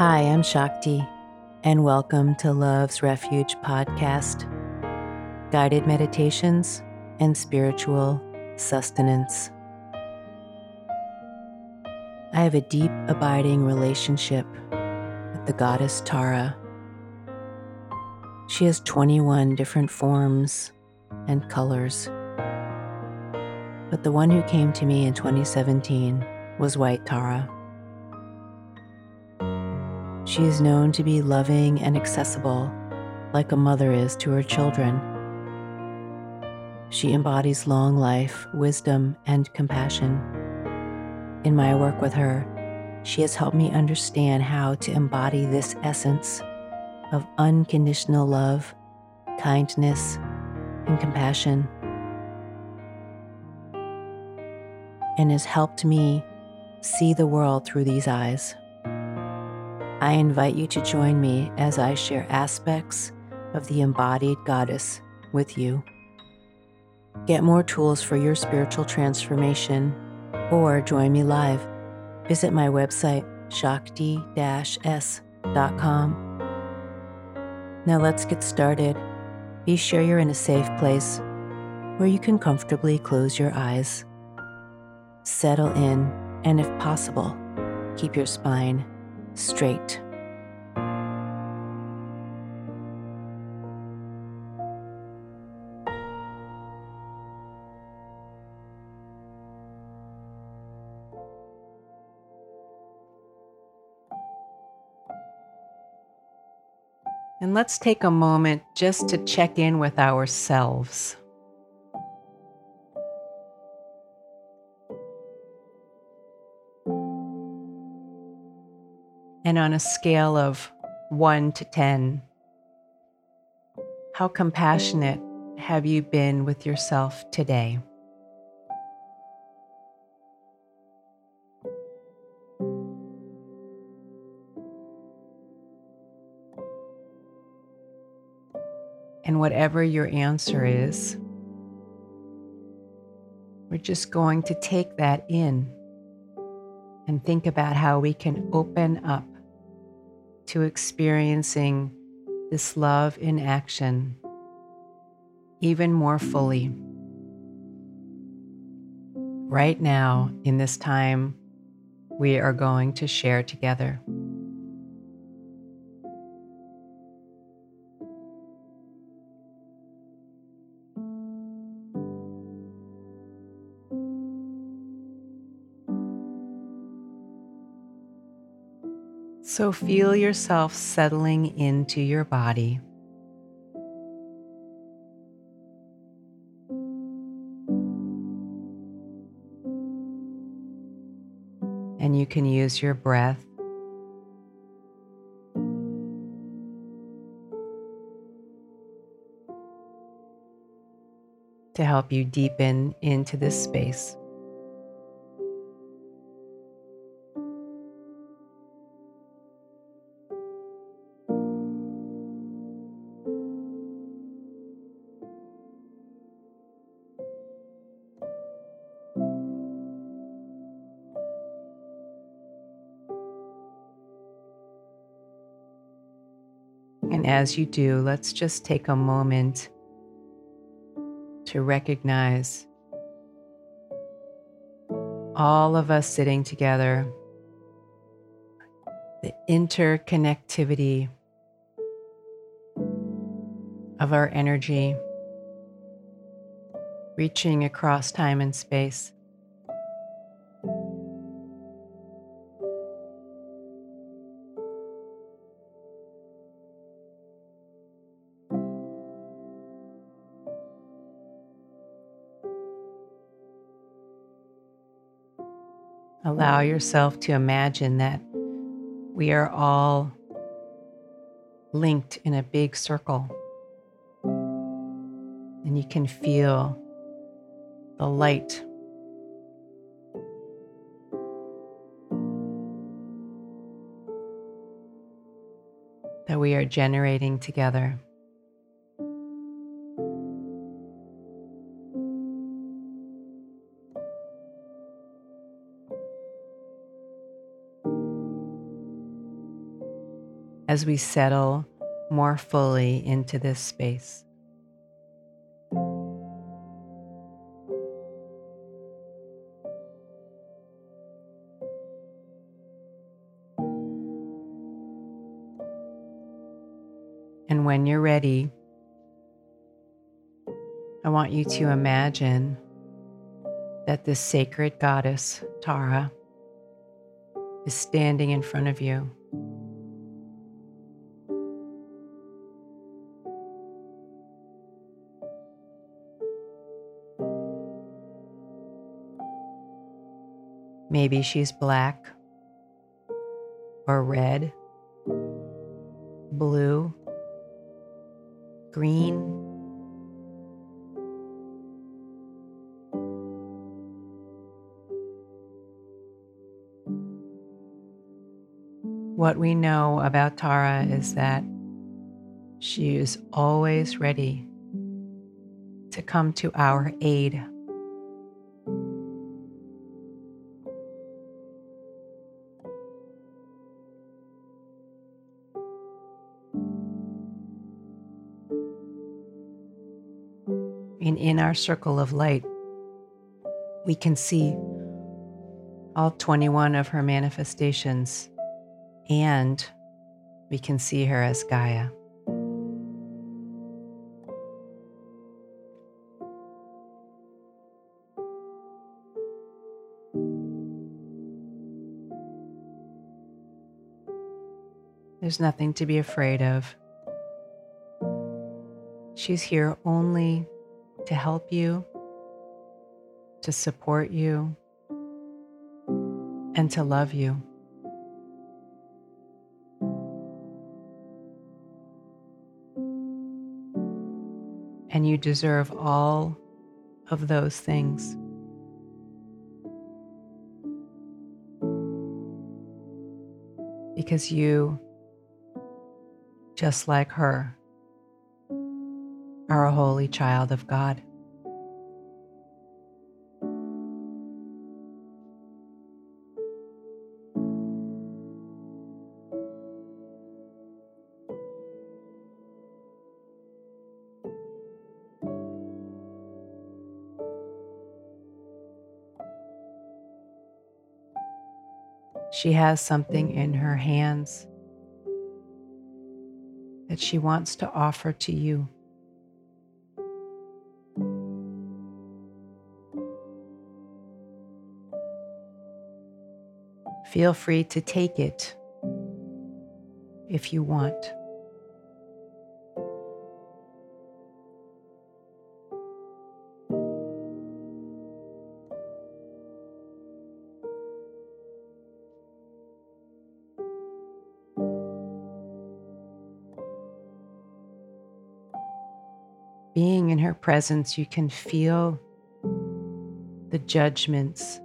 Hi, I'm Shakti, and welcome to Love's Refuge podcast guided meditations and spiritual sustenance. I have a deep, abiding relationship with the goddess Tara. She has 21 different forms and colors. But the one who came to me in 2017 was White Tara. She is known to be loving and accessible, like a mother is to her children. She embodies long life, wisdom, and compassion. In my work with her, she has helped me understand how to embody this essence of unconditional love, kindness, and compassion, and has helped me see the world through these eyes. I invite you to join me as I share aspects of the embodied goddess with you. Get more tools for your spiritual transformation or join me live. Visit my website, shakti s.com. Now let's get started. Be sure you're in a safe place where you can comfortably close your eyes. Settle in, and if possible, keep your spine straight. And let's take a moment just to check in with ourselves. And on a scale of 1 to 10, how compassionate have you been with yourself today? And whatever your answer is, we're just going to take that in and think about how we can open up to experiencing this love in action even more fully. Right now, in this time, we are going to share together. So feel yourself settling into your body. And you can use your breath to help you deepen into this space. As you do, let's just take a moment to recognize all of us sitting together, the interconnectivity of our energy reaching across time and space. Allow yourself to imagine that we are all linked in a big circle. And you can feel the light that we are generating together. As we settle more fully into this space. And when you're ready, I want you to imagine that this sacred goddess, Tara, is standing in front of you. Maybe she's black or red, blue, green, What we know about Tara is that she is always ready to come to our aid. Our circle of light, we can see all 21 of her manifestations and we can see her as Gaia. There's nothing to be afraid of. She's here only to help you, to support you, and to love you. and you deserve all of those things. Because you, just like her, are a holy child of God. She has something in her hands that she wants to offer to you. Feel free to take it if you want. being in her presence, you can feel the judgments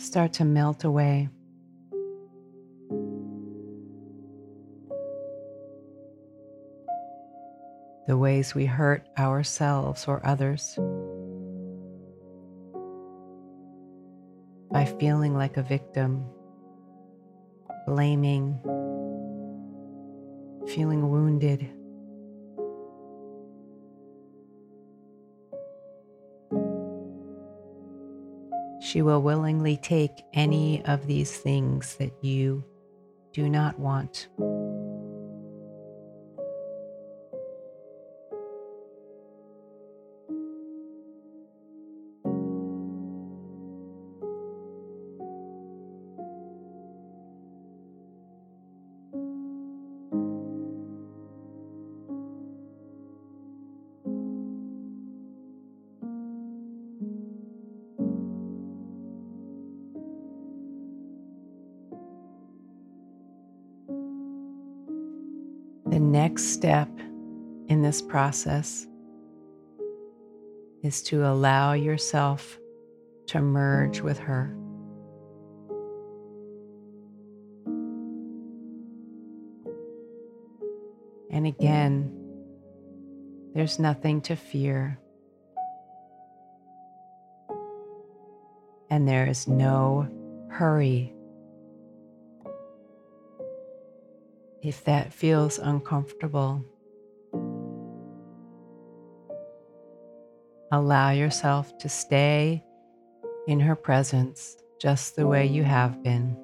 start to melt away. The ways we hurt ourselves or others by feeling like a victim, blaming, feeling wounded. She will willingly take any of these things that you do not want. Next step in this process is to allow yourself to merge with her. And again, there's nothing to fear. And there is no hurry If that feels uncomfortable, allow yourself to stay in her presence just the way you have been.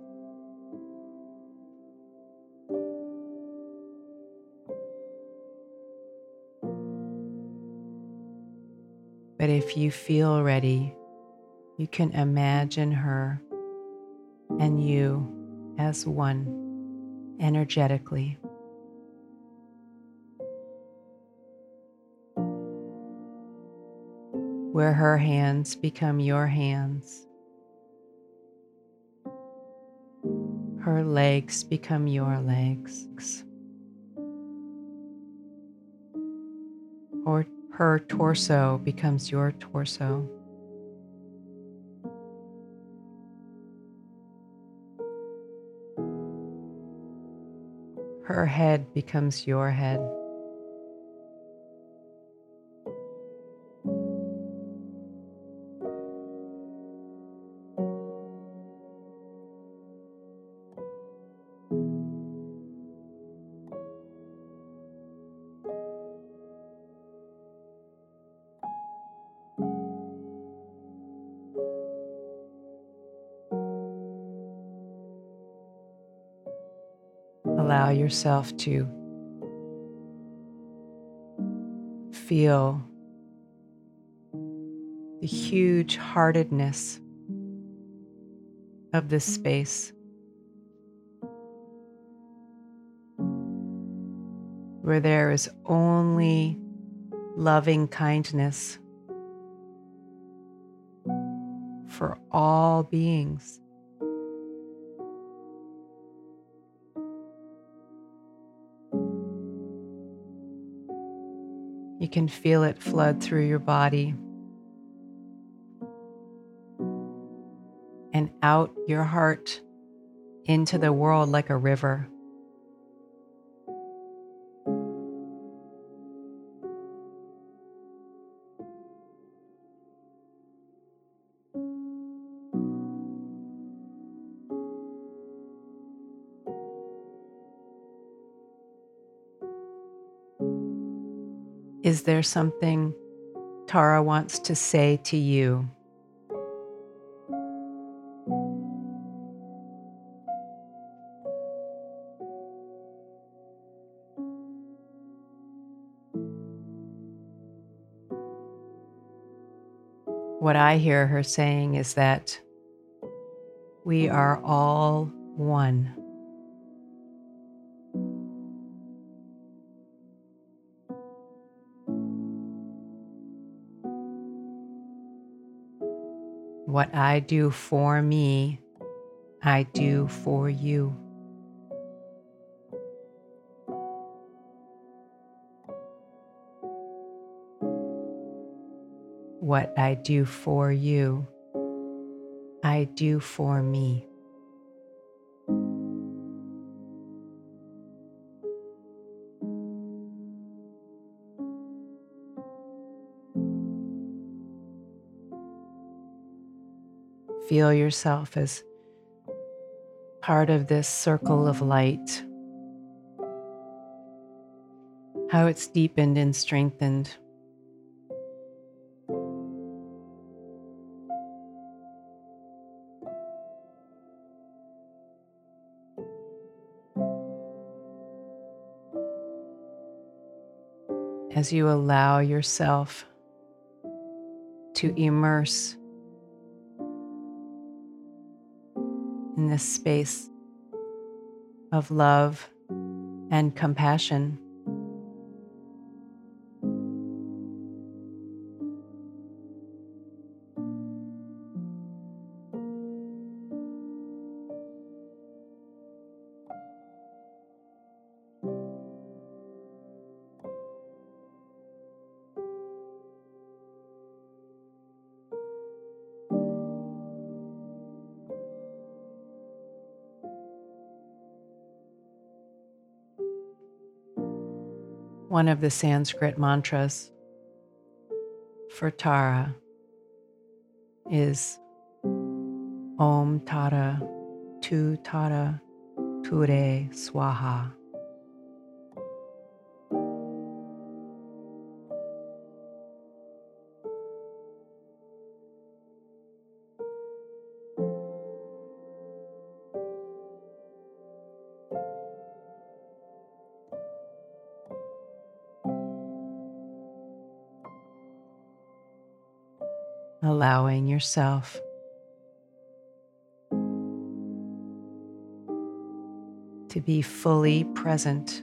But if you feel ready, you can imagine her and you as one energetically. Where her hands become your hands, her legs become your legs, or her torso becomes your torso. Her head becomes your head. Yourself to feel the huge heartedness of this space. Where there is only loving kindness for all beings. You can feel it flood through your body and out your heart into the world like a river. There something Tara wants to say to you? What I hear her saying is that we are all one. What I do for me, I do for you. What I do for you, I do for me. Feel yourself as part of this circle of light, how it's deepened and strengthened. As you allow yourself to immerse in this space of love and compassion. One of the Sanskrit mantras for Tara is Om Tara Tu Tara Ture Swaha. Yourself to be fully present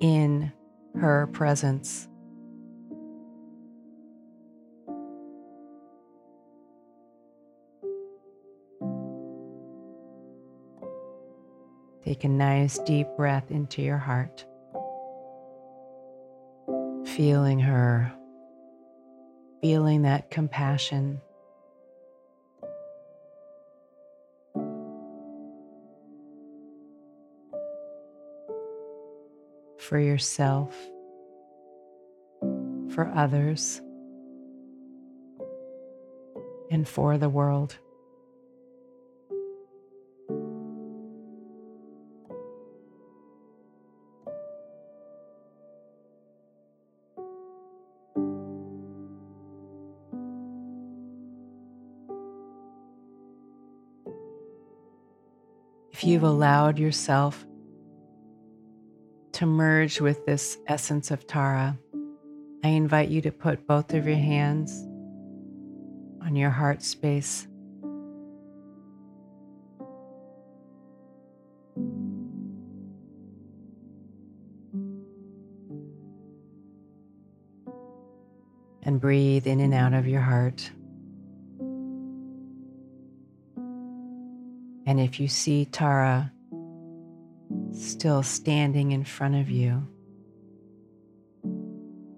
in her presence. Take a nice deep breath into your heart, feeling her, feeling that compassion. For yourself, for others, and for the world. If you've allowed yourself to merge with this essence of Tara, I invite you to put both of your hands on your heart space. And breathe in and out of your heart. And if you see Tara still standing in front of you,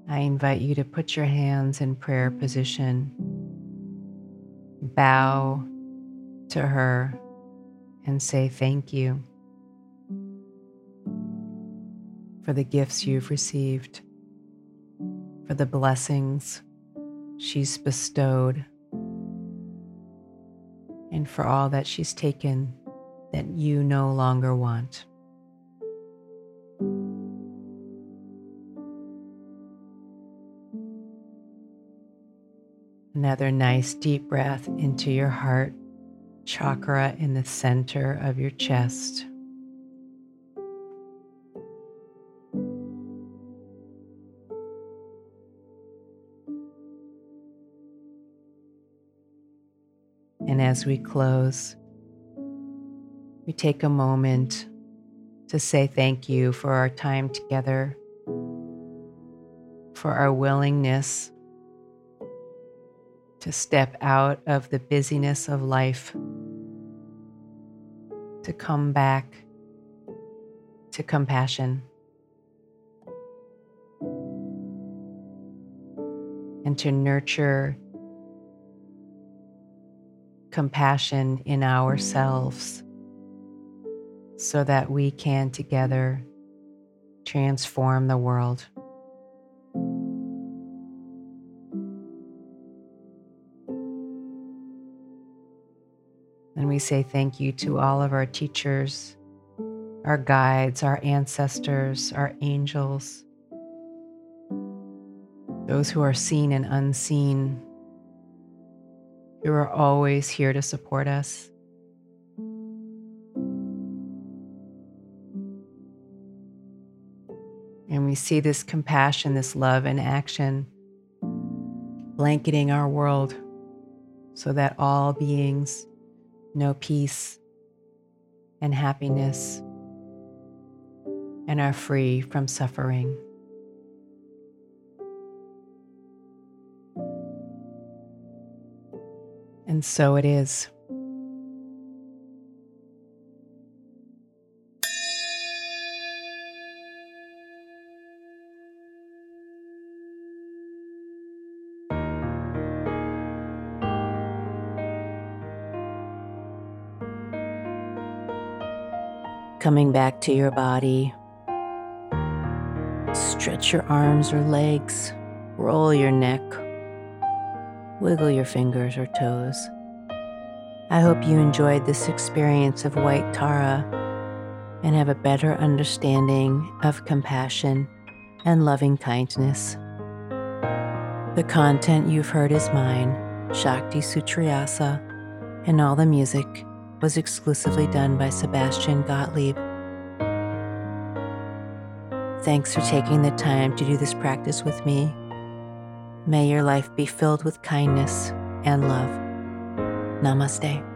I invite you to put your hands in prayer position, bow to her, and say thank you for the gifts you've received, for the blessings she's bestowed and for all that she's taken that you no longer want. Another nice deep breath into your heart chakra in the center of your chest. As we close, we take a moment to say thank you for our time together, for our willingness to step out of the busyness of life, to come back to compassion. And to nurture compassion in ourselves so that we can together transform the world. And we say thank you to all of our teachers, our guides, our ancestors, our angels, those who are seen and unseen you are always here to support us. And we see this compassion, this love in action, blanketing our world so that all beings know peace and happiness and are free from suffering. And so it is. Coming back to your body, stretch your arms or legs, roll your neck Wiggle your fingers or toes. I hope you enjoyed this experience of white Tara and have a better understanding of compassion and loving kindness. The content you've heard is mine, Shakti Sutriyasa, and all the music was exclusively done by Sebastian Gottlieb. Thanks for taking the time to do this practice with me May your life be filled with kindness and love. Namaste.